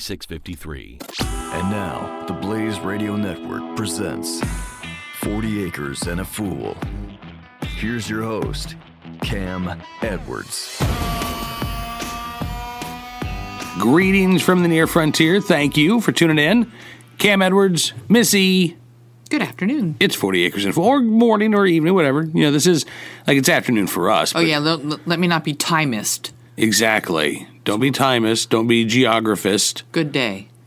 4653. And now, the Blaze Radio Network presents 40 Acres and a Fool. Here's your host, Cam Edwards. Greetings from the near frontier. Thank you for tuning in. Cam Edwards, Missy. Good afternoon. It's 40 acres and or morning or evening, whatever. You know, this is like it's afternoon for us. Oh, yeah. Let, let me not be timist. Exactly. Don't be timist. Don't be geographist. Good day.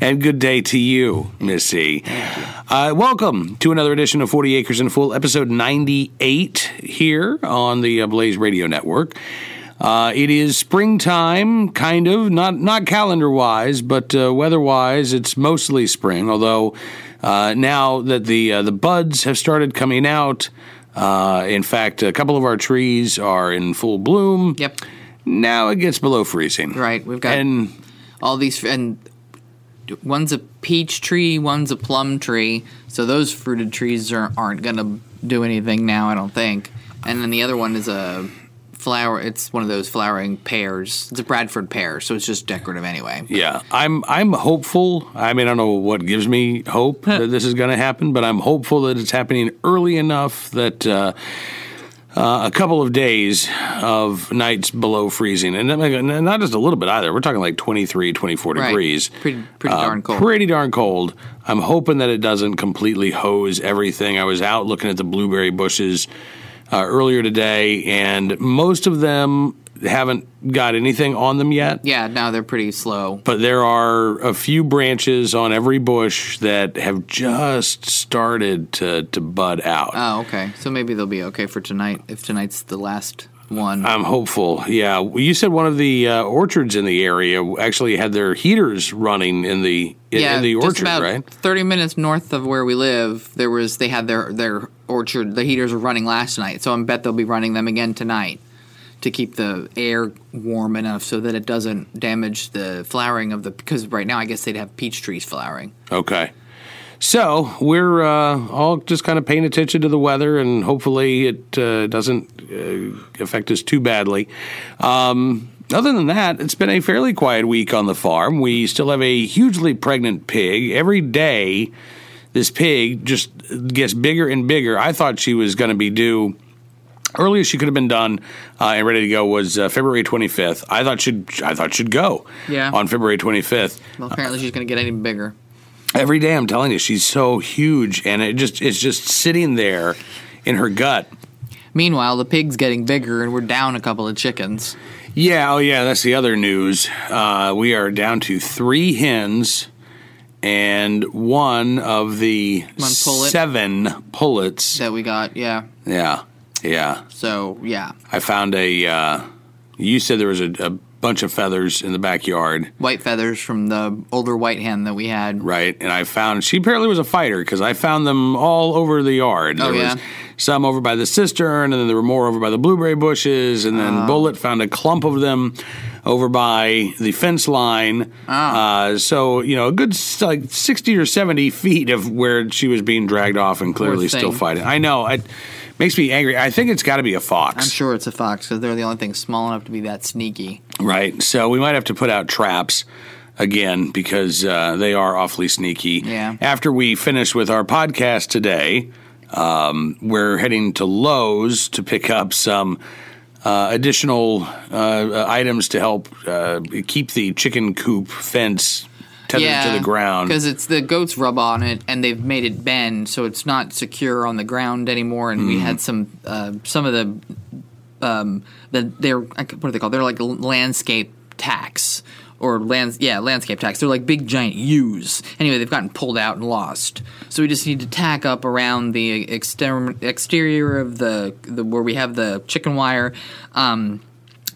and good day to you, Missy. Uh, welcome to another edition of 40 Acres and Fool, episode 98 here on the uh, Blaze Radio Network. Uh, it is springtime, kind of, not not calendar wise, but uh, weather wise, it's mostly spring. Although uh, now that the uh, the buds have started coming out, uh, in fact, a couple of our trees are in full bloom. Yep. Now it gets below freezing. Right. We've got and all these, and one's a peach tree, one's a plum tree. So those fruited trees are, aren't going to do anything now, I don't think. And then the other one is a flower. It's one of those flowering pears. It's a Bradford pear, so it's just decorative anyway. Yeah, I'm I'm hopeful. I mean, I don't know what gives me hope that this is going to happen, but I'm hopeful that it's happening early enough that. Uh, uh, a couple of days of nights below freezing, and not just a little bit either. We're talking like 23, 24 right. degrees. Pretty, pretty darn cold. Uh, pretty darn cold. I'm hoping that it doesn't completely hose everything. I was out looking at the blueberry bushes uh, earlier today, and most of them haven't got anything on them yet. Yeah, no, they're pretty slow. But there are a few branches on every bush that have just started to, to bud out. Oh, okay. So maybe they'll be okay for tonight if tonight's the last one. I'm hopeful. Yeah, you said one of the uh, orchards in the area actually had their heaters running in the in, yeah, in the orchard, just about right? Thirty minutes north of where we live, there was they had their their orchard. The heaters were running last night, so I bet they'll be running them again tonight to keep the air warm enough so that it doesn't damage the flowering of the. Because right now, I guess they'd have peach trees flowering. Okay. So we're uh, all just kind of paying attention to the weather, and hopefully it uh, doesn't uh, affect us too badly. Um, other than that, it's been a fairly quiet week on the farm. We still have a hugely pregnant pig. Every day, this pig just gets bigger and bigger. I thought she was going to be due. Earliest she could have been done uh, and ready to go was uh, February 25th. I thought should I thought should go Yeah. on February 25th. Well, apparently she's going to get any bigger. Every day, I'm telling you, she's so huge, and it just it's just sitting there in her gut. Meanwhile, the pig's getting bigger, and we're down a couple of chickens. Yeah, oh yeah, that's the other news. Uh, we are down to three hens and one of the One pullet. seven pullets. that we got. Yeah. Yeah, yeah. So yeah, I found a. Uh, you said there was a, a bunch of feathers in the backyard, white feathers from the older white hen that we had. right? And I found she apparently was a fighter because I found them all over the yard. Oh, there yeah? was some over by the cistern, and then there were more over by the blueberry bushes, and Oh. then Bullet found a clump of them over by the fence line. Oh. Uh, so you know, a good like sixty or seventy feet of where she was being dragged off and clearly still fighting. I know it makes me angry. I think it's got to be a fox. I'm sure it's a fox because they're the only thing small enough to be that sneaky. Right. So we might have to put out traps again because uh, they are awfully sneaky. Yeah. After we finish with our podcast today, Um, we're heading to Lowe's to pick up some uh, additional uh, items to help uh, keep the chicken coop fence tethered to the ground. because it's the goats rub on it and they've made it bend so it's not secure on the ground anymore and we Mm-hmm. had some uh, some of the um the they're what are they called? They're like landscape tacks or lands yeah landscape tacks they're like big giant U's. Anyway they've gotten pulled out and lost. So we just need to tack up around the exter- exterior of the, the where we have the chicken wire um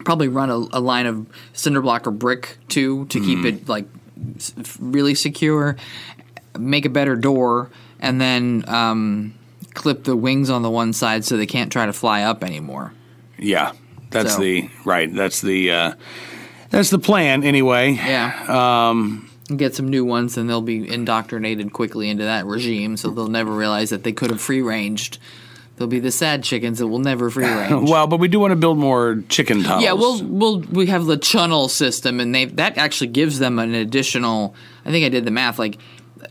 probably run a, a line of cinder block or brick too to keep it like really secure make a better door and then um, clip the wings on the one side so they can't try to fly up anymore Yeah, that's So- the right. That's the uh, that's the plan anyway. yeah um, get some new ones and they'll be indoctrinated quickly into that regime so they'll never realize that they could have free ranged they'll be the sad chickens that will never free range Well, but we do want to build more chicken tunnels. Yeah, we'll we'll we have the tunnel system, and they that actually gives them an additional. I think I did the math, like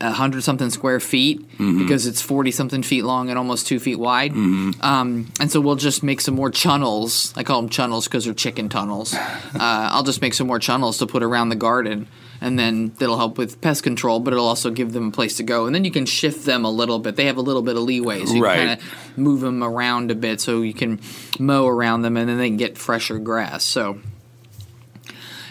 a hundred something square feet because it's forty something feet long and almost two feet wide. Um, and so we'll just make some more tunnels. I call them tunnels because they're chicken tunnels. Uh, I'll just make some more tunnels to put around the garden. And then that'll help with pest control, but it'll also give them a place to go. And then you can shift them a little bit. They have a little bit of leeway, so you Right. can kind of move them around a bit so you can mow around them and then they can get fresher grass. So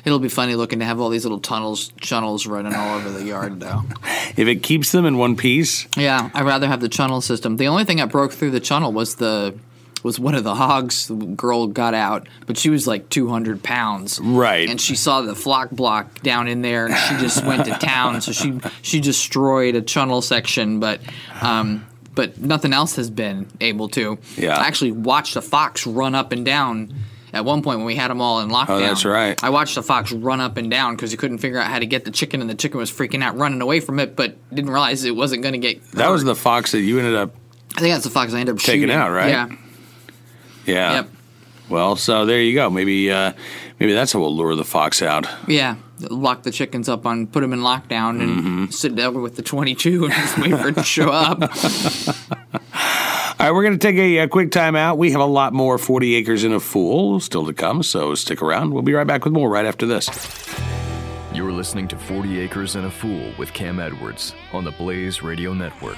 it'll be funny looking to have all these little tunnels tunnels running all over the yard though. if it keeps them in one piece. Yeah, I'd rather have the tunnel system. The only thing that broke through the tunnel was the was one of the hogs the girl got out, but she was like 200 pounds. Right. And she saw the flock block down in there and she just went to town. So she she destroyed a tunnel section, but um but nothing else has been able to. Yeah. I actually watched a fox run up and down at one point when we had them all in lockdown. Oh, that's right. I watched a fox run up and down because he couldn't figure out how to get the chicken, and the chicken was freaking out, running away from it, but didn't realize it wasn't going to get. That was the fox that you ended up. I think that's the fox I ended up Taking shooting. out, right? Yeah. Yeah. Yep. Well, so there you go. Maybe uh, maybe that's how we'll lure the fox out. Yeah. Lock the chickens up on, put them in lockdown, and Mm-hmm. sit down with the 22 and just wait for it to show up. All right, we're going to take a, uh quick time out. We have a lot more 40 Acres in a Fool still to come, so stick around. We'll be right back with more right after this. You're listening to 40 Acres and a Fool with Cam Edwards on the Blaze Radio Network.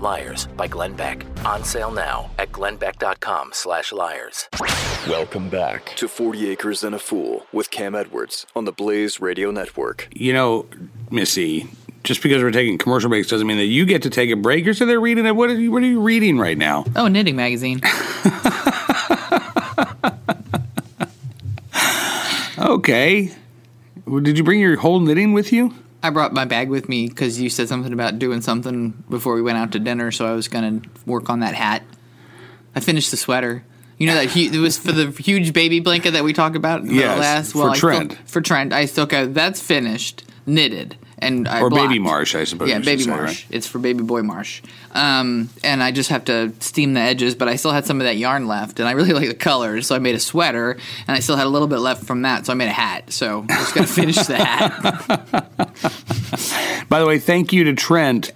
Liars by Glenn Beck. On sale now at glennbeck.com slash liars. Welcome back to 40 Acres and a Fool with Cam Edwards on the Blaze Radio Network. You know, Missy, just because we're taking commercial breaks doesn't mean that you get to take a break. You're sitting there reading it. What are you, what are you reading right now? Oh, knitting magazine. Okay. Well, Did you bring your whole knitting with you? I brought my bag with me because you said something about doing something before we went out to dinner, so I was going to work on that hat. I finished the sweater. You know that hu- it was for the huge baby blanket that we talked about Yes, last for I still- Trent. for Trent, I still got that's finished, knitted, and I Or Baby. Marsh, I suppose. Yeah, baby say, marsh. right? It's for baby boy marsh. Um, and I just have to steam the edges, but I still had some of that yarn left, and I really like the colors, so I made a sweater, and I still had a little bit left from that, so I made a hat. So I'm just gonna finish the hat. By the way, thank you to Trent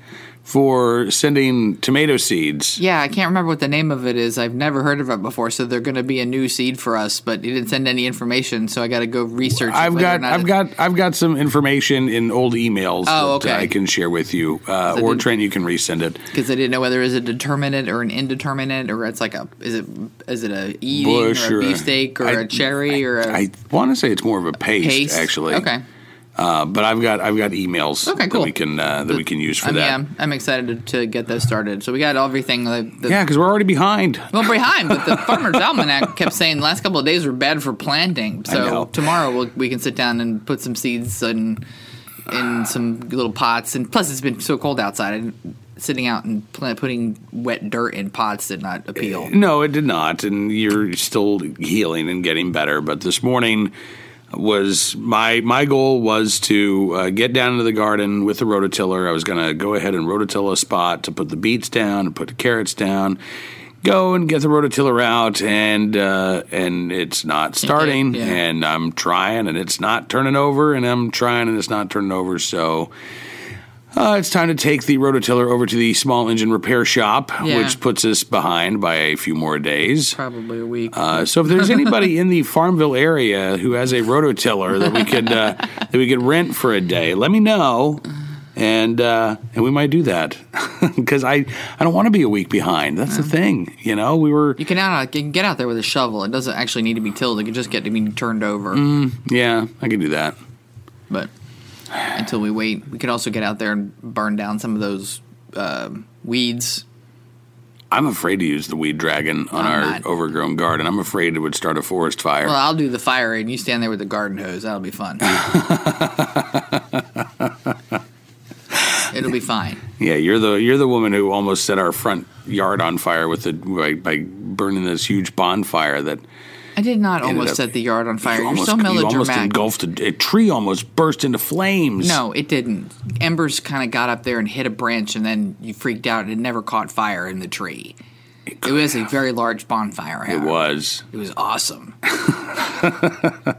for sending tomato seeds. Yeah, I can't remember what the name of it is. I've never heard of it before, so they're going to be a new seed for us. But he didn't send any information, so I got to go research. I've got I've got I've got some information in old emails Oh, that okay. I can share with you. Uh, I or Trent, you can resend it. because I didn't know whether it's a determinate or an indeterminate, or it's like a is it is it a eating Bush or or a a- beefsteak or I- a cherry or a I want to say it's more of a paste, paste? actually. Okay, Uh, but I've got I've got emails Okay, that cool. we can uh, that we can use for mean, that. I'm, I'm excited to, to get those started. So we got everything. Like, the, yeah, because we're already behind. Well, behind, but the Farmer's Almanac kept saying the last couple of days were bad for planting. So tomorrow we'll, we can sit down and put some seeds and in some little pots, and plus it's been so cold outside. And sitting out and pl- putting wet dirt in pots did not appeal. No, it did not, and you're still healing and getting better. But this morning was my my goal was to uh, get down into the garden with the rototiller. I was going to go ahead and rototill a spot to put the beets down and put the carrots down. Go and get the rototiller out, and uh, and it's not starting. yeah. And I'm trying, and it's not turning over, and I'm trying, and it's not turning over. So. Uh, it's time to take the rototiller over to the small engine repair shop, Yeah. which puts us behind by a few more days. Probably a week. Uh, so if there's anybody in the Farmville area who has a rototiller that we could uh, that we could rent for a day, let me know, and uh, and we might do that because I I don't want to be a week behind. That's the thing, you know. We were you can out you can get out there with a shovel. It doesn't actually need to be tilled. It can just get to be turned over. yeah, I could do that. But until we wait, we could also get out there and burn down some of those um weeds. I'm afraid to use the weed dragon on I'm our not. overgrown garden. I'm afraid it would start a forest fire. Well, I'll do the fire aid, and you stand there with the garden hose. That'll be fun. It'll be fine. Yeah, you're the you're the woman who almost set our front yard on fire with the by, by burning this huge bonfire that I did not almost up- set the yard on fire. you You're almost, so you almost engulfed a, a tree almost burst into flames. No, it didn't. Embers kind of got up there and hit a branch, and then you freaked out. It never caught fire in the tree. It was a very large bonfire. it was. It was awesome. I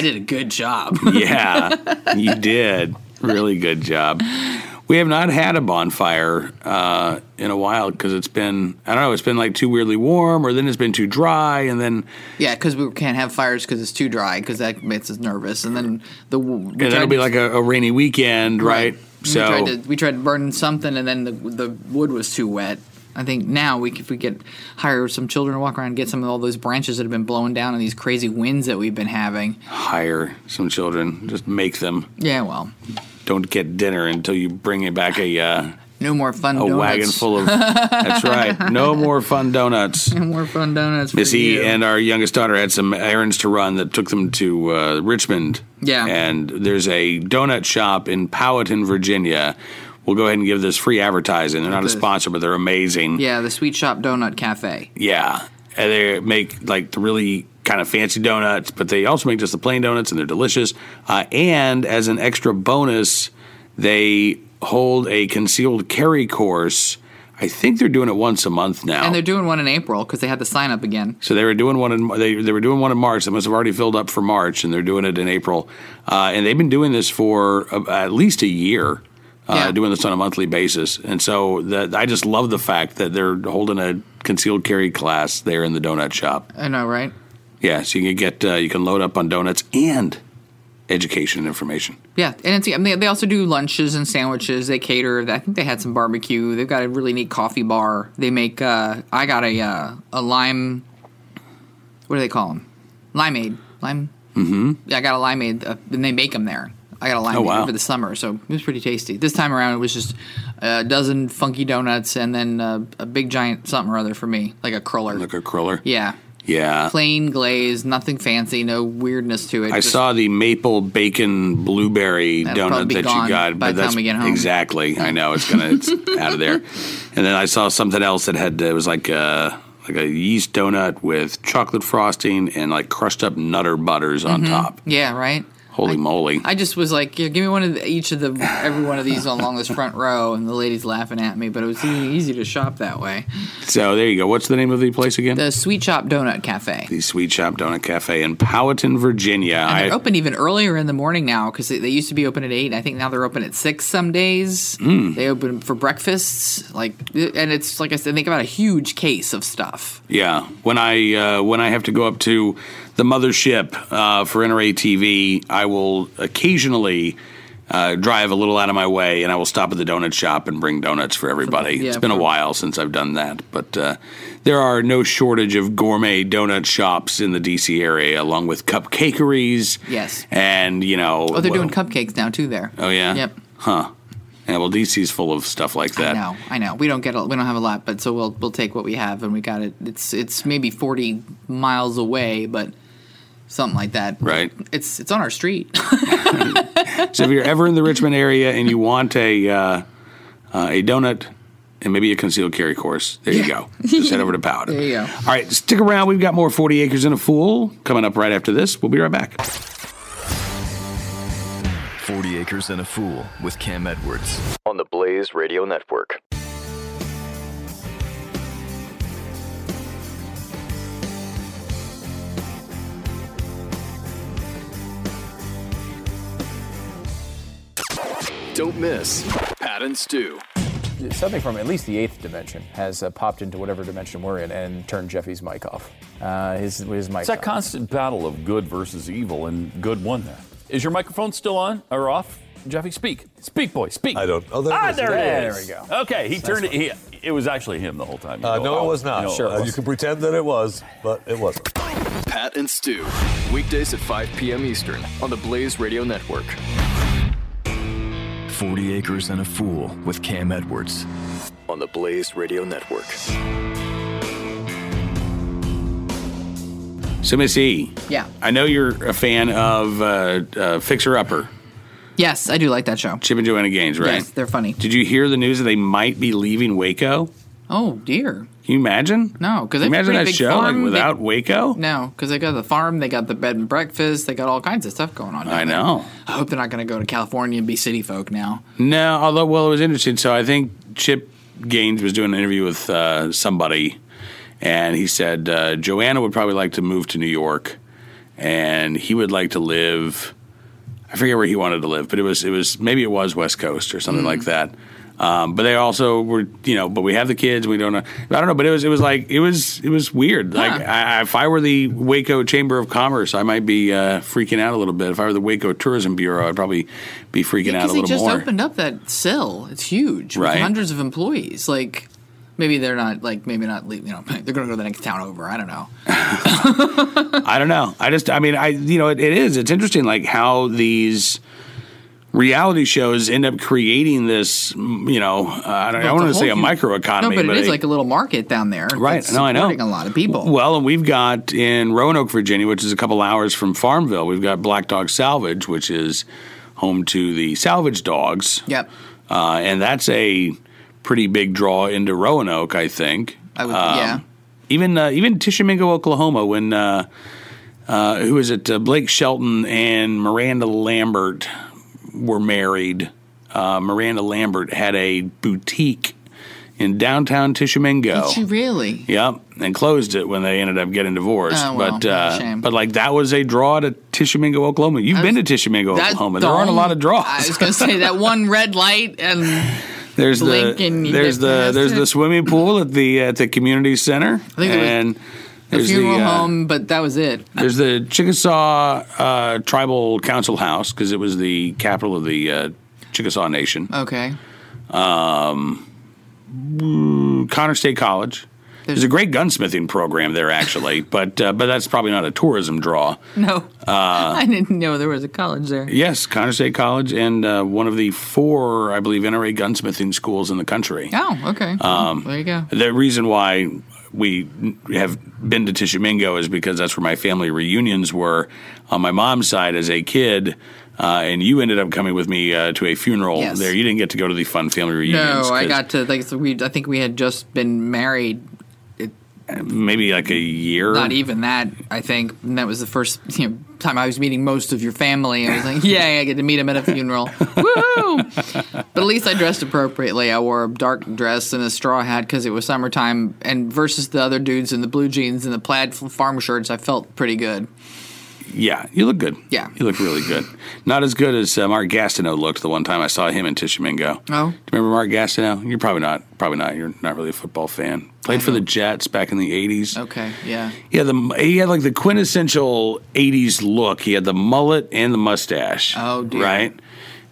did a good job. Yeah, you did. Really good job. We have not had a bonfire uh, in a while because it's been I don't know it's been like too weirdly warm or then it's been too dry and then Yeah, because we can't have fires because it's too dry because that makes us nervous. And then the we and tried be to- like a, a rainy weekend, right? we So tried to we tried to burn something, and then the the wood was too wet. I think now we if we get hire some children to walk around and get some of all those branches that have been blowing down and these crazy winds that we've been having. hire some children, just make them. Yeah, well, Don't get dinner until you bring it back a uh, no more fun a donuts. wagon full of. that's right. No more fun donuts. No more fun donuts. For Missy you. and our youngest daughter had some errands to run that took them to uh, Richmond. Yeah. And there's a donut shop in Powhatan, Virginia. We'll go ahead and give this free advertising. They're not a sponsor, but they're amazing. yeah, the Sweet Shop Donut Cafe. Yeah. And they make like the really kind of fancy donuts, but they also make just the plain donuts and they're delicious. Uh, and as an extra bonus, they hold a concealed carry course. I think they're doing it once a month now. And they're doing one in April because they had the sign up again. So they were doing one in they they were doing one in March. They must have already filled up for March, and they're doing it in April. Uh, and they've been doing this for uh, at least a year, uh, doing this on a monthly basis. And so that I just love the fact that they're holding a concealed carry class there in the donut shop. I know, right? Yeah, so you can get uh, you can load up on donuts and education and information. Yeah, and it's, I mean, they, they also do lunches and sandwiches. They cater. I think they had some barbecue. They've got a really neat coffee bar. They make. Uh, I got a uh, a lime. What do they call them? Limeade. Lime. Mm-hmm. Yeah, I got a limeade, uh, and they make them there. I got a limeade Oh, wow. over the summer, so it was pretty tasty. This time around, it was just a dozen funky donuts and then uh, a big giant something or other for me, like a cruller. Like a cruller. yeah, Yeah. plain glazed, nothing fancy, no weirdness to it. I just- saw the maple bacon blueberry donut that you got, by but the that's time we get home. exactly. I know it's gonna it's out of there. And then I saw something else that had it was like a like a yeast donut with chocolate frosting and like crushed up nutter butters on top. Yeah, right. Holy moly! I just was like, yeah, give me one of the, each of the every one of these along this front row, and the lady's laughing at me. But it was easy, easy to shop that way. so there you go. What's the name of the place again? The Sweet Shop Donut Cafe. the Sweet Shop Donut Cafe in Powhatan, Virginia. And they're I- open even earlier in the morning now because they, they used to be open at eight. I think now they're open at six some days. Hmm. They open for breakfasts, like, and it's like I said, think about a huge case of stuff. Yeah, when I uh, when I have to go up to the mothership uh, for NRA TV, I will occasionally uh, drive a little out of my way, and I will stop at the donut shop and bring donuts for everybody. Yeah, it's been a while since I've done that, but uh, there are no shortage of gourmet donut shops in the DC area, along with cupcakeries. Yes. and you know, Oh, they're well- doing cupcakes now too. There. Oh yeah, Yep. huh? Yeah, well, DC's full of stuff like that. I know, I know. We don't get, a, we don't have a lot, but so we'll we'll take what we have, and we got it. It's it's maybe forty miles away, but something like that. Right. It's it's on our street. So if you're ever in the Richmond area and you want a uh, uh, a donut and maybe a concealed carry course, there you go. Just head over to Powder. There you go. All right, stick around. We've got more 40 Acres and a Fool coming up right after this. We'll be right back. 40 Acres and a Fool with Cam Edwards on the Blaze Radio Network. Don't miss Pat and Stu. something from at least the eighth dimension has uh, popped into whatever dimension we're in and turned Jeffy's mic off. Uh, his his mic. It's that on. constant battle of good versus evil, and good won there. Is your microphone still on or off? Jeffy, speak. Speak, boy, speak. I don't. Oh, there ah, it is. there it There is. we go. Okay, he turned it. He, it was actually him the whole time. You Uh, go, no, oh, it was not. you know, Sure. Uh, you can pretend that it was, but it wasn't. Pat and Stu. Weekdays at 5 p.m. Eastern on the Blaze Radio Network. 40 Acres and a Fool with Cam Edwards on the Blaze Radio Network. So, Miss E, yeah. I know you're a fan of uh, uh, Fixer Upper, Yes, I do like that show. Chip and Joanna Gaines, right? Yes, they're funny. Did you hear the news that they might be leaving Waco? Oh dear. Can you imagine? No, because imagine that show like without They, Waco. no, because they got the farm, they got the bed and breakfast, they got all kinds of stuff going on. I there. know. I hope they're not going to go to California and be city folk now. No, although well, it was interesting. So I think Chip Gaines was doing an interview with uh, somebody, and he said uh, Joanna would probably like to move to New York, and he would like to live. I forget where he wanted to live, but it was it was maybe it was West Coast or something like that. Um, but they also were, you know, but we have the kids. We don't know. I don't know. But it was, it was like, it was, it was weird. Like, I, if I were the Waco Chamber of Commerce, I might be uh, freaking out a little bit. If I were the Waco Tourism Bureau, I'd probably be freaking out a Because they just opened up that sill. It's huge. Right. hundreds of employees. Like, maybe they're not, like, maybe not, you know, they're going to go to the next town over. I don't know. I don't know. I just, I mean, I, you know, it, it is. It's interesting, like how these reality shows end up creating this, you know, uh, I don't, But want to say a microeconomy, No, but it is a- like a little market down there. Right. No, I know. A lot of people. Well, and we've got in Roanoke, Virginia, which is a couple hours from Farmville, we've got Black Dog Salvage, which is home to the salvage dogs. Yep. Uh, and that's a pretty big draw into Roanoke, I think. I would, Um, yeah. Even uh, even Tishomingo, Oklahoma, when uh, uh, who was it? Uh, Blake Shelton and Miranda Lambert were married. Uh, Miranda Lambert had a boutique in downtown Tishomingo. Did she really? Yep, and closed it when they ended up getting divorced. Oh, well, but uh, shame. but like that was a draw to Tishomingo, Oklahoma. You've been to Tishomingo, Oklahoma. There aren't a lot of draws. I was going to say that one red light and There's the there's the there's it. the swimming pool at the at the community center, think it was and the there's funeral the uh, home, but that was it. there's the Chickasaw uh, Tribal Council House because it was the capital of the uh, Chickasaw Nation. Okay. Connor State College. There's a great gunsmithing program there, actually, but uh, but that's probably not a tourism draw. No. Uh, I didn't know there was a college there. Yes, Connor State College, and uh, one of the four, I believe, NRA gunsmithing schools in the country. Oh, okay. Um, there you go. The reason why we have been to Tishomingo is because that's where my family reunions were on my mom's side as a kid. Uh, and you ended up coming with me uh, to a funeral Yes. there. You didn't get to go to the fun family reunions. No, I got to like so we. I think we had just been married. maybe like a year. Not even that. I think and that was the first you know, time I was meeting most of your family. I was like, "Yay, I get to meet him at a funeral!" Woohoo! But at least I dressed appropriately. I wore a dark dress and a straw hat because it was summertime. And versus the other dudes in the blue jeans and the plaid farm shirts, I felt pretty good. Yeah, you look good. Yeah. you look really good. Not as good as uh, Mark Gastineau looked the one time I saw him in Tishomingo. Oh. Do you remember Mark Gastineau? You're probably not. Probably not. You're not really a football fan. Played for the Jets back in the '80s. Okay, yeah. He had the he had like the quintessential '80s look. He had the mullet and the mustache. Oh, dear. right.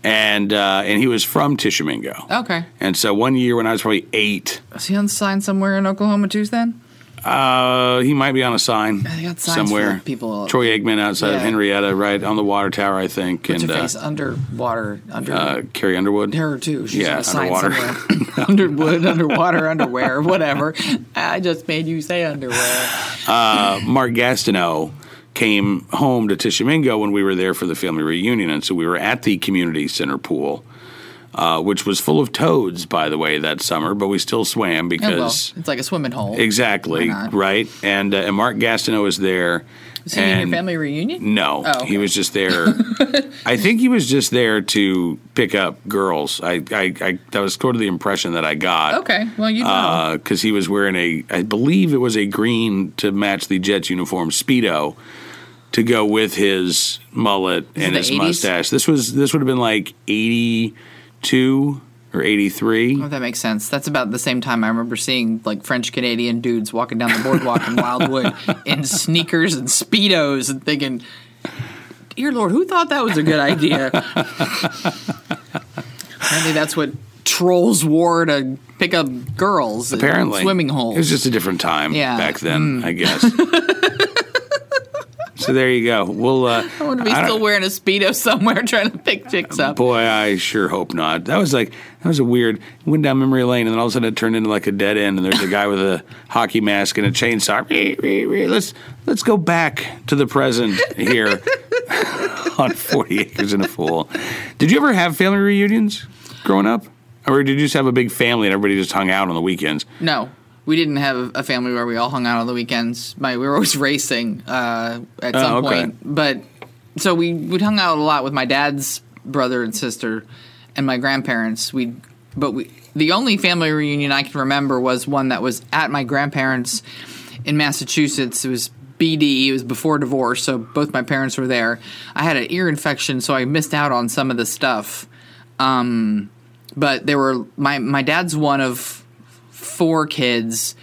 And uh, and he was from Tishomingo. Okay. And so one year when I was probably eight, Is he on sign somewhere in Oklahoma too? Then uh, he might be on a sign They got signs somewhere. people- Troy Aikman outside of Henrietta, right on the water tower, I think. what's and her uh, underwater under uh, Carrie Underwood. her too. She's Yeah, on a underwater. somewhere. Underwood, underwater, underwear, whatever. I just made you say underwear. uh, Mark Gastineau came home to Tishomingo when we were there for the family reunion, and so we were at the community center pool. Uh, which was full of toads, by the way, that summer, but we still swam Oh, well, because it's like a swimming hole. exactly right. And, uh, and Mark Gastineau was there. Was he in your family reunion? no, Oh, he was just there. I think he was just there to pick up girls. I, I, I that was sort of the impression that I got. Okay, well you know. because he was wearing a, I believe it was a green to match the Jets uniform speedo to go with his mullet and his 80s? mustache. This was this would have been like eighty two or eighty three. Oh, that makes sense. That's about the same time I remember seeing like French Canadian dudes walking down the boardwalk in Wildwood in sneakers and speedos and thinking, "Dear Lord, who thought that was a good idea?" Apparently, that's what trolls wore to pick up girls. in Apparently, swimming holes. It was just a different time Yeah. Mm. back then, I guess. so there you go. We'll. Uh, I if he's I still wearing a speedo somewhere trying to pick chicks up. Boy, I sure hope not. That was like that was a weird. Went down memory lane, and then all of a sudden it turned into like a dead end. And there's a guy with a hockey mask and a chainsaw. Let's let's go back to the present here on Forty Acres and a Fool. Did you ever have family reunions growing up, or did you just have a big family and everybody just hung out on the weekends? No, we didn't have a family where we all hung out on the weekends. My we were always racing uh, at Oh, some okay. point, but so we we hung out a lot with my dad's brother and sister and my grandparents. We but we the only family reunion I can remember was one that was at my grandparents in Massachusetts. It was. BD. It was before divorce, so both my parents were there. I had an ear infection, so I missed out on some of the stuff. Um, but there were my my dad's one of four kids,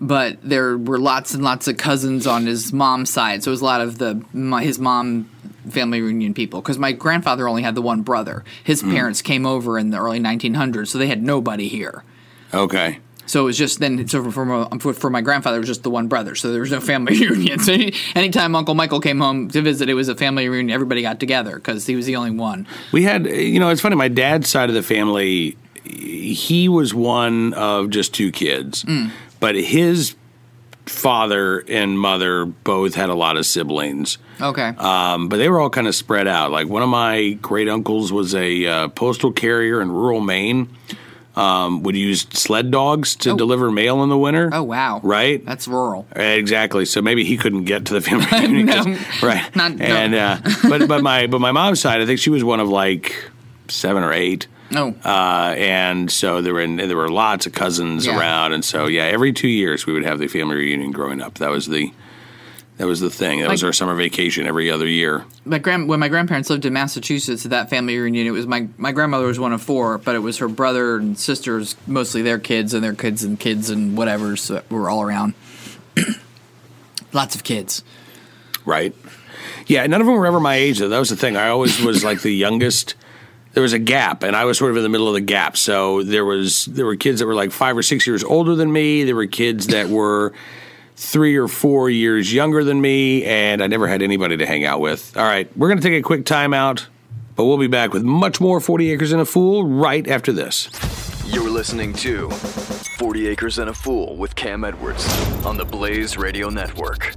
but there were lots and lots of cousins on his mom's side. So it was a lot of the my, his mom family reunion people. Because my grandfather only had the one brother. His hmm. parents came over in the early 1900s, so they had nobody here. Okay. So it was just then. So for, for, for my grandfather, it was just the one brother. So there was no family reunion. So any, anytime Uncle Michael came home to visit, it was a family reunion. Everybody got together because he was the only one. We had, you know, it's funny. My dad's side of the family, he was one of just two kids, but his father and mother both had a lot of siblings. Okay. Um, but they were all kind of spread out. Like one of my great uncles was a uh, postal carrier in rural Maine. Um, would use sled dogs to deliver mail in the winter. oh wow. Right? That's rural. Exactly. So maybe he couldn't get to the family reunion. No. right. Not- no. and uh, but but my but my mom's side, I think she was one of like seven or eight. Oh. Uh, and so there were and there were lots of cousins Yeah. around, and so yeah, every two years we would have the family reunion. Growing up, that was the that was the thing. That was our summer vacation every other year. my grand when my grandparents lived in Massachusetts at that family reunion, it was my my grandmother was one of four, but it was her brother and sisters, mostly their kids and their kids and kids and whatever, so were all around. Lots of kids. Right. Yeah, none of them were ever my age though. That was the thing. I always was like the youngest. There was a gap, and I was sort of in the middle of the gap. So there was there were kids that were like five or six years older than me. There were kids that were three or four years younger than me, and I never had anybody to hang out with. All right, we're going to take a quick timeout, but we'll be back with much more Forty Acres and a Fool right after this. You're listening to 40 Acres and a Fool with Cam Edwards on the Blaze Radio Network.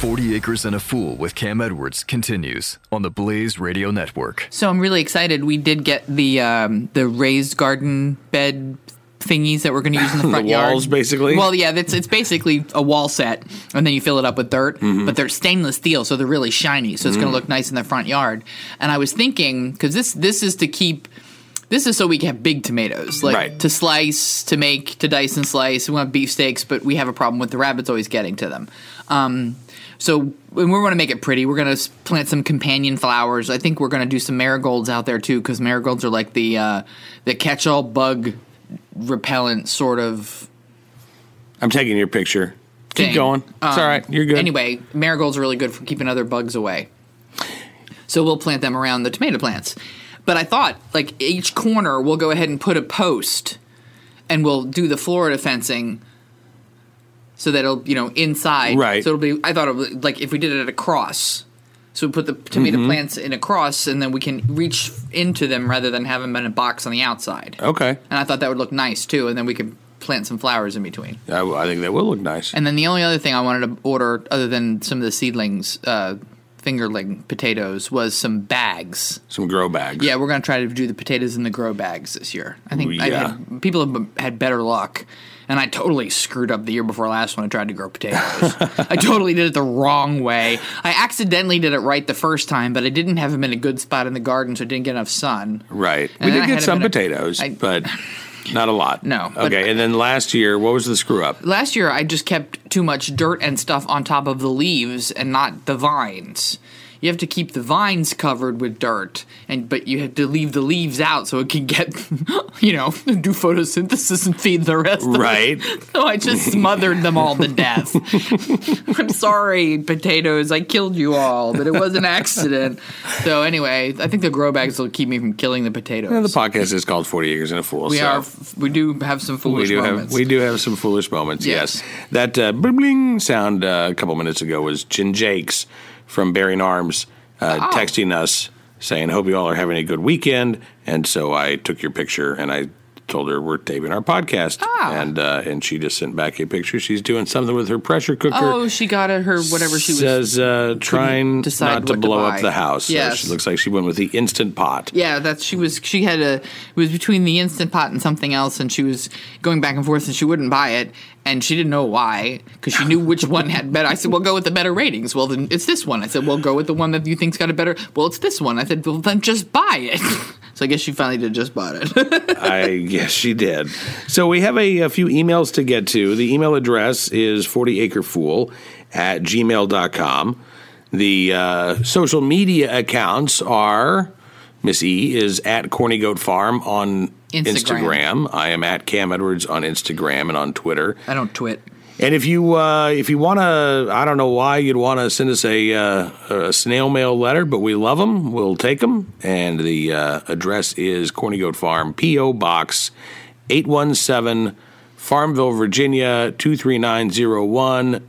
40 Acres and a Fool with Cam Edwards continues on the Blaze Radio Network. So I'm really excited. We did get the um, the raised garden bed thingies that we're going to use in the The front yard. walls, basically? Well, yeah, it's it's basically a wall set, and then you fill it up with dirt. Mm-hmm. But they're stainless steel, so they're really shiny. So it's Mm. going to look nice in the front yard. And I was thinking because this this is to keep. This is so we can have big tomatoes, like Right. to slice, to make, to dice and slice. We want beefsteaks, but we have a problem with the rabbits always getting to them. Um, so we want to make it pretty, we're going to plant some companion flowers. I think we're going to do some marigolds out there too, because marigolds are like the uh, the catch-all bug repellent sort of I'm taking your picture. Keep thing. going. It's Um, all right. You're good. Anyway, marigolds are really good for keeping other bugs away. So we'll plant them around the tomato plants. But I thought, like each corner, we'll go ahead and put a post, and we'll do the Florida fencing, so that it'll you know inside. Right. So it'll be. I thought it would, like if we did it at a cross. So we put the tomato Mm-hmm. plants in a cross, and then we can reach into them rather than have them in a box on the outside. Okay. And I thought that would look nice too, and then we could plant some flowers in between. I, I think that will look nice. And then the only other thing I wanted to order, other than some of the seedlings, uh, fingerling potatoes, was some bags. Some grow bags. Yeah, we're gonna try to do the potatoes in the grow bags this year. I think Ooh, I yeah. had, people have had better luck, and I totally screwed up the year before last when I tried to grow potatoes. I totally did it the wrong way. I accidentally did it right the first time, but I didn't have them in a good spot in the garden, so it didn't get enough sun. Right. And we did I get some in a- potatoes, I- but not a lot. No, Okay. and then last year, what was the screw up? Last year, I just kept too much dirt and stuff on top of the leaves and not the vines. You have to keep the vines covered with dirt, and but you have to leave the leaves out so it can get, you know, do photosynthesis and feed the rest. of it. Right. So I just smothered them all to death. I'm sorry, potatoes. I killed you all, but it was an accident. So anyway, I think the grow bags will keep me from killing the potatoes. And the podcast is called 40 Acres and a Fool. we so are. We do have some foolish. we do moments. have we do have some foolish moments. Yes, Yes. that uh, bling sound uh, a couple minutes ago was Jenn Jacques from Bearing Arms uh, Oh. texting us saying, "Hope you all are having a good weekend." And so I took your picture and I told her we're taping our podcast, Ah. and uh, and she just sent back a picture. She's doing something with her pressure cooker. Oh, she got at her whatever she was. says uh, trying not to what to blow up the house. So Yes. she looks like she went with the instant pot. Yeah, that's she was. She had a. It was between the instant pot and something else, and she was going back and forth, and she wouldn't buy it, and she didn't know why because she knew which one had better. I said, "Well, go with the better ratings." Well, then it's this one. I said, "Well, go with the one that you think's got a better." Well, it's this one. I said, "Well, then just buy it." so I guess she finally did just bought it. I guess she did. So we have a, a few emails to get to. The email address is 40acrefool at gmail.com. The uh, social media accounts are Miss E is at Corny Goat Farm on Instagram. Instagram. I am at Cam Edwards on Instagram and on Twitter. I don't twit. And if you uh, if you want to, I don't know why you'd want to send us a, uh, a snail mail letter, but we love them. We'll take them. And the uh, address is Corny Goat Farm, P.O. Box 817, Farmville, Virginia 23901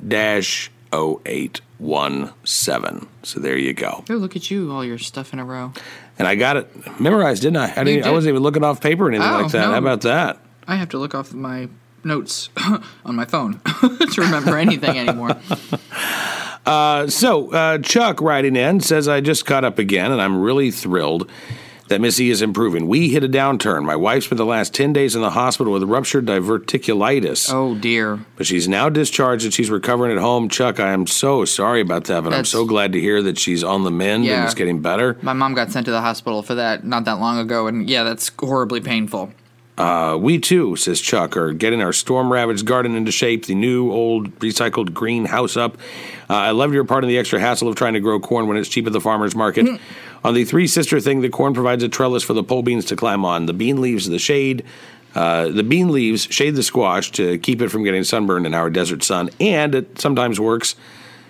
0817. So there you go. Oh, look at you, all your stuff in a row. And I got it memorized, didn't I? I, didn't, I wasn't even looking off paper or anything Oh, like that. no. How about that? I have to look off my notes on my phone to remember anything anymore. So, uh, Chuck writing in says, I just caught up again, and I'm really thrilled that Missy is improving. We hit a downturn. My wife spent the last 10 days in the hospital with ruptured diverticulitis, Oh dear. but she's now discharged and she's recovering at home. Chuck, I am so sorry about that, but I'm so glad to hear that she's on the mend and Yeah. it's getting better. My mom got sent to the hospital for that not that long ago, and yeah, that's horribly painful. Uh, we too, says Chuck, are getting our storm ravaged garden into shape, the new old recycled greenhouse up. Uh, I love your part in the extra hassle of trying to grow corn when it's cheap at the farmer's market. on the three sister thing, the corn provides a trellis for the pole beans to climb on. The bean leaves the shade. Uh, the bean leaves shade the squash to keep it from getting sunburned in our desert sun, and it sometimes works,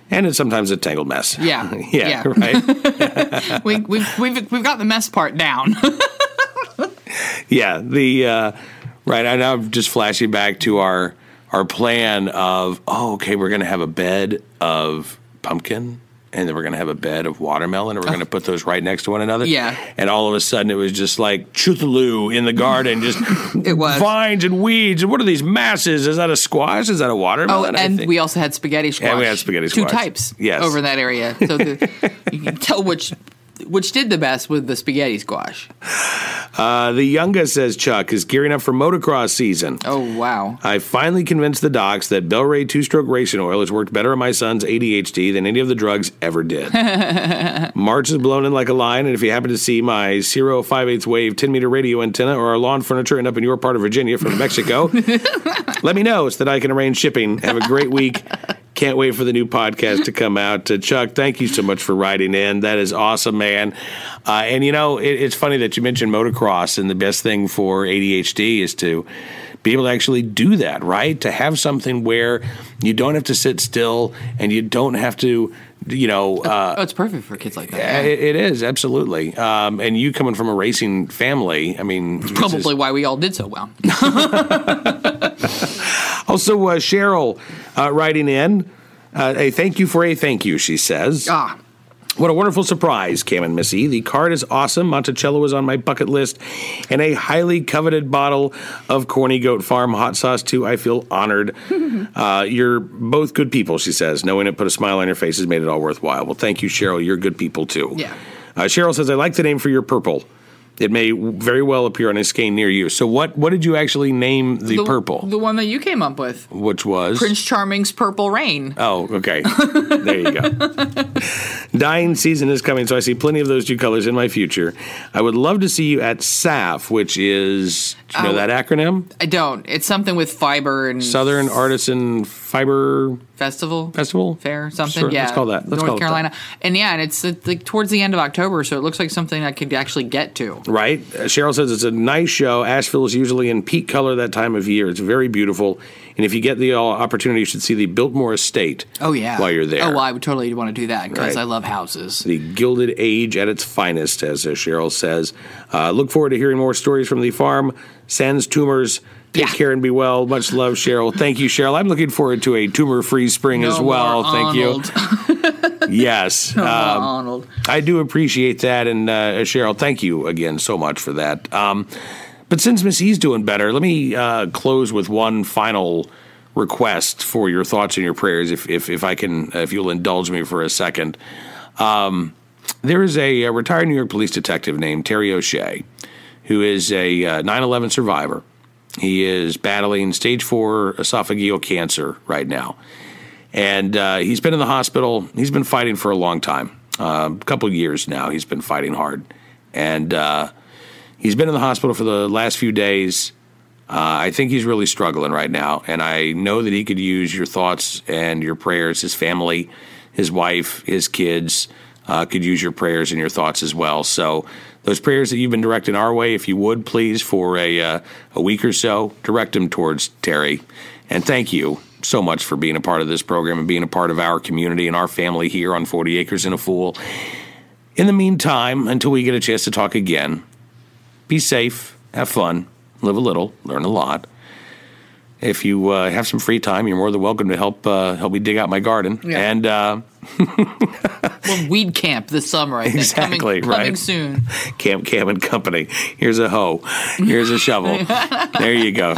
and it's sometimes a tangled mess. Yeah, yeah, yeah. right. we, we've, we've, we've got the mess part down. yeah, the uh, right. I'm just flashing back to our our plan of oh, okay, we're going to have a bed of pumpkin and then we're going to have a bed of watermelon, and we're going to put those right next to one another. Yeah. And all of a sudden, it was just like Cthulhu in the garden, just It was. vines and weeds. And what are these masses? Is that a squash? Is that a Oh, watermelon? I and we also had spaghetti squash. And we had spaghetti squash. Two types. Yes. Over in that area, so the, you can tell which which did the best with the spaghetti squash. uh, the youngest says Chuck is gearing up for motocross season. Oh wow! I finally convinced the docs that Bel-Ray two stroke racing oil has worked better on my son's ADHD than any of the drugs ever did. March is blown in like a lion, and if you happen to see my 058 wave 10 meter radio antenna or our lawn furniture end up in your part of Virginia from Mexico, let me know so that I can arrange shipping. Have a great week. Can't wait for the new podcast to come out. Uh, Chuck, thank you so much for writing in. That is awesome, man. Uh, and you know, it, it's funny that you mentioned motocross, and the best thing for ADHD is to be able to actually do that, right? To have something where you don't have to sit still and you don't have to, you know. Uh, Oh, it's perfect for kids like that. yeah, it, it is absolutely. Um, and you coming from a racing family, I mean, is- Probably why we all did so well. Also, uh, Cheryl uh, writing in, uh, a thank you for a thank you, she says. ah, What a wonderful surprise, Cam and Missy. The card is awesome. Monticello is on my bucket list. And a highly coveted bottle of Corny Goat Farm hot sauce, too. I feel honored. uh, you're both good people, she says. Knowing it put a smile on your faces made it all worthwhile. Well, thank you, Cheryl. You're good people, too. Yeah. Uh, Cheryl says, I like the name for your purple. It may very well appear on a skein near you. So, what, what did you actually name the, the purple? the one that you came up with, which was? Prince Charming's Purple Rain. Oh, okay. there you go. Dying season is coming, so I see plenty of those two colors in my future. I would love to see you at SAF, which is, do you know Oh. that acronym? I don't. It's something with fiber and Southern Artisan Fiber festival Festival? fair something. Sure, yeah, let's call that- let's North call it that. Carolina. And yeah, and it's like towards the end of October, so it looks like something I could actually get to. Right? Cheryl says it's a nice show. Asheville is usually in peak color that time of year. It's very beautiful. And if you get the opportunity, you should see the Biltmore Estate Oh yeah. while you're there. Oh, well, I would totally want to do that because Right. I love houses. the Gilded Age at its finest, as Cheryl says. Uh, look forward to hearing more stories from the farm. Sans tumors. Take Yeah. care and be well. Much love, Cheryl. Thank you, Cheryl. I'm looking forward to a tumor-free spring as well. Thank Arnold. you. Yes, No um, Arnold. I do appreciate that, and uh, Cheryl, thank you again so much for that. Um, but since Missy's doing better, let me uh, close with one final request for your thoughts and your prayers, if if, if I can, if you'll indulge me for a second. Um, there is a, a retired New York police detective named Terry O'Shea, who is a uh, 9/11 survivor. He is battling stage four esophageal cancer right now, and uh, he's been in the hospital. He's been fighting for a long time, uh, a couple years now. He's been fighting hard, and uh, he's been in the hospital for the last few days. Uh, I think he's really struggling right now, and I know that he could use your thoughts and your prayers. His family, his wife, his kids uh, could use your prayers and your thoughts as well. So, those prayers that you've been directing our way, if you would please, for a uh, a week or so, direct them towards Terry. And thank you so much for being a part of this program and being a part of our community and our family here on 40 Acres and a Fool. In the meantime, until we get a chance to talk again, be safe, have fun, live a little, learn a lot. If you uh, have some free time, you're more than welcome to help uh, help me dig out my garden. Yeah. And uh, Well, weed camp this summer, I think. Exactly, coming, right. Coming soon. Camp Cam and Company. Here's a hoe. Here's a shovel. there you go.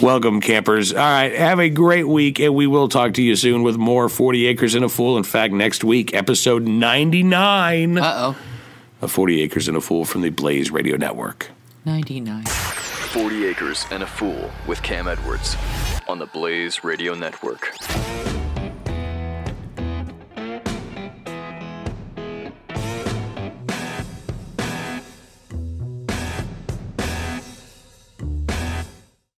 Welcome, campers. All right, have a great week, and we will talk to you soon with more 40 Acres and a Fool. In fact, next week, episode 99 Uh oh. of 40 Acres and a Fool from the Blaze Radio Network. 99. 40 Acres and a Fool with Cam Edwards on the Blaze Radio Network.